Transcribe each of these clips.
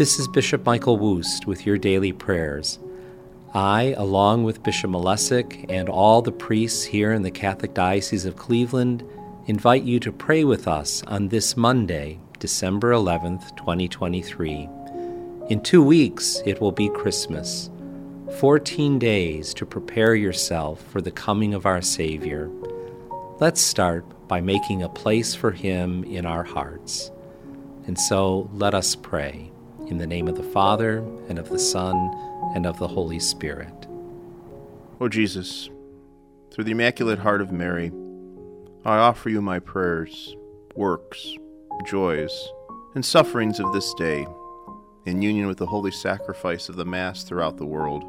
This is Bishop Michael Woost with your daily prayers. I, along with Bishop Malesic and all the priests here in the Catholic Diocese of Cleveland, invite you to pray with us on this Monday, December 11th, 2023. In two weeks, it will be Christmas. 14 days to prepare yourself for the coming of our Savior. Let's start by making a place for Him in our hearts. And so let us pray. In the name of the Father, and of the Son, and of the Holy Spirit. O Jesus, through the Immaculate Heart of Mary, I offer you my prayers, works, joys, and sufferings of this day, in union with the holy sacrifice of the Mass throughout the world.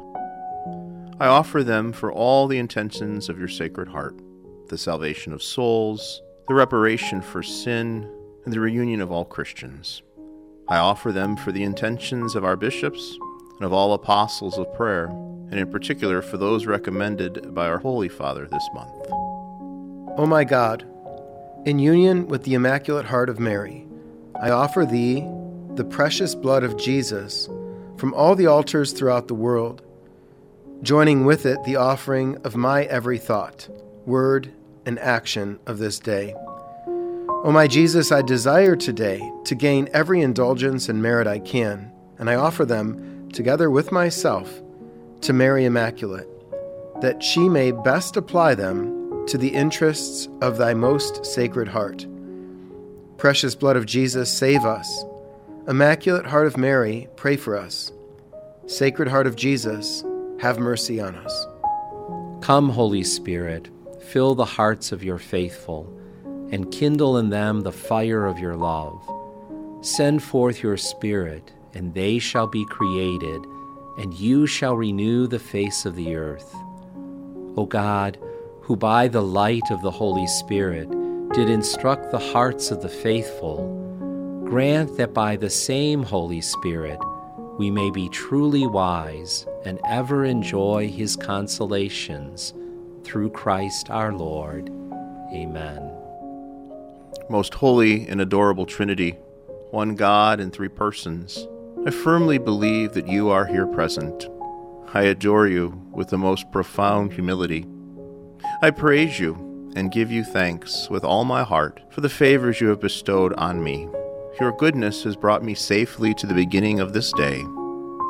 I offer them for all the intentions of your Sacred Heart the salvation of souls, the reparation for sin, and the reunion of all Christians. I offer them for the intentions of our bishops and of all apostles of prayer, and in particular for those recommended by our Holy Father this month. O oh my God, in union with the Immaculate Heart of Mary, I offer Thee the precious blood of Jesus from all the altars throughout the world, joining with it the offering of my every thought, word, and action of this day. O my Jesus, I desire today to gain every indulgence and merit I can, and I offer them, together with myself, to Mary Immaculate, that she may best apply them to the interests of thy most sacred heart. Precious blood of Jesus, save us. Immaculate Heart of Mary, pray for us. Sacred Heart of Jesus, have mercy on us. Come, Holy Spirit, fill the hearts of your faithful and kindle in them the fire of your love. Send forth your Spirit, and they shall be created, and you shall renew the face of the earth. O God, who by the light of the Holy Spirit did instruct the hearts of the faithful, grant that by the same Holy Spirit we may be truly wise and ever enjoy his consolations through Christ our Lord. Amen most holy and adorable Trinity, one God in three persons, I firmly believe that you are here present. I adore you with the most profound humility. I praise you and give you thanks with all my heart for the favors you have bestowed on me. Your goodness has brought me safely to the beginning of this day.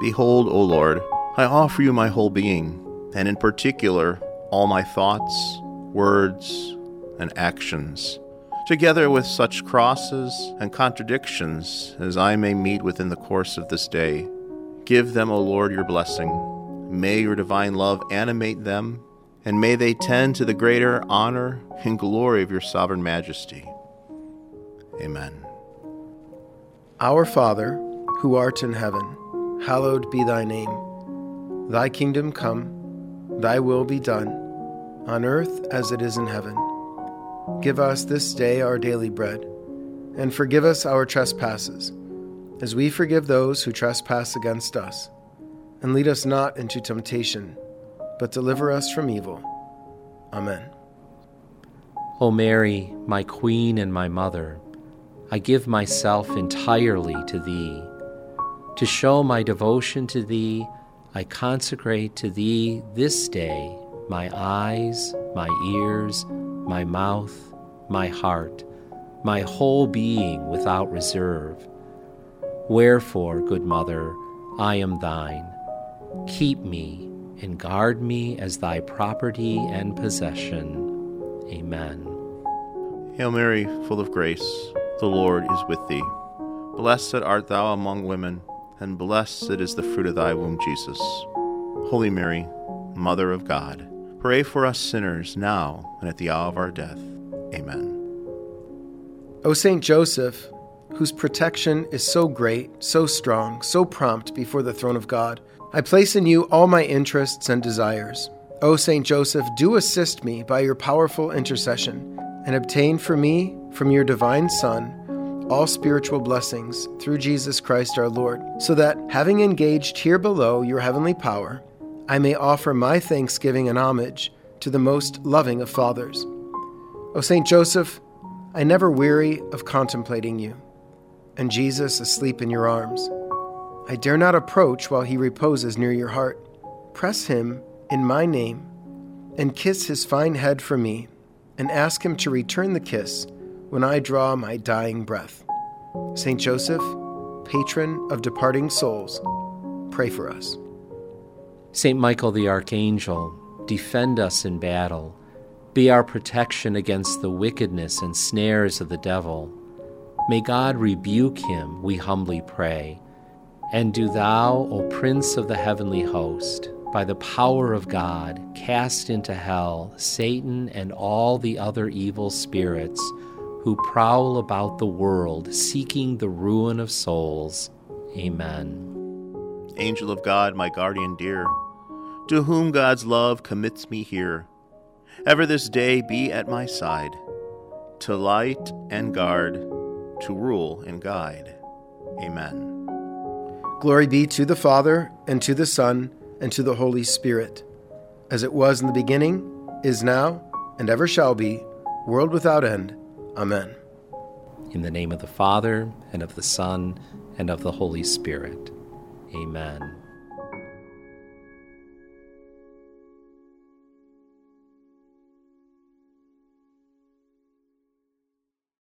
Behold, O Lord, I offer you my whole being, and in particular, all my thoughts, words, and actions together with such crosses and contradictions as I may meet within the course of this day. Give them, O Lord, your blessing. May your divine love animate them, and may they tend to the greater honor and glory of your sovereign majesty. Amen. Our Father, who art in heaven, hallowed be thy name. Thy kingdom come, thy will be done, on earth as it is in heaven. Give us this day our daily bread, and forgive us our trespasses, as we forgive those who trespass against us. And lead us not into temptation, but deliver us from evil. Amen. O Mary, my Queen and my Mother, I give myself entirely to Thee. To show my devotion to Thee, I consecrate to Thee this day my eyes, my ears, my mouth, my heart, my whole being without reserve. Wherefore, good Mother, I am thine. Keep me and guard me as thy property and possession. Amen. Hail Mary, full of grace, the Lord is with thee. Blessed art thou among women, and blessed is the fruit of thy womb, Jesus. Holy Mary, Mother of God, Pray for us sinners now and at the hour of our death. Amen. O Saint Joseph, whose protection is so great, so strong, so prompt before the throne of God, I place in you all my interests and desires. O Saint Joseph, do assist me by your powerful intercession and obtain for me, from your divine Son, all spiritual blessings through Jesus Christ our Lord, so that, having engaged here below your heavenly power, I may offer my thanksgiving and homage to the most loving of fathers. O Saint Joseph, I never weary of contemplating you, and Jesus asleep in your arms. I dare not approach while he reposes near your heart. Press him in my name and kiss his fine head for me, and ask him to return the kiss when I draw my dying breath. Saint Joseph, patron of departing souls, pray for us. Saint Michael the Archangel, defend us in battle. Be our protection against the wickedness and snares of the devil. May God rebuke him, we humbly pray. And do thou, O Prince of the heavenly host, by the power of God, cast into hell Satan and all the other evil spirits who prowl about the world seeking the ruin of souls. Amen. Angel of God, my guardian dear, to whom God's love commits me here, ever this day be at my side, to light and guard, to rule and guide. Amen. Glory be to the Father, and to the Son, and to the Holy Spirit, as it was in the beginning, is now, and ever shall be, world without end. Amen. In the name of the Father, and of the Son, and of the Holy Spirit. Amen.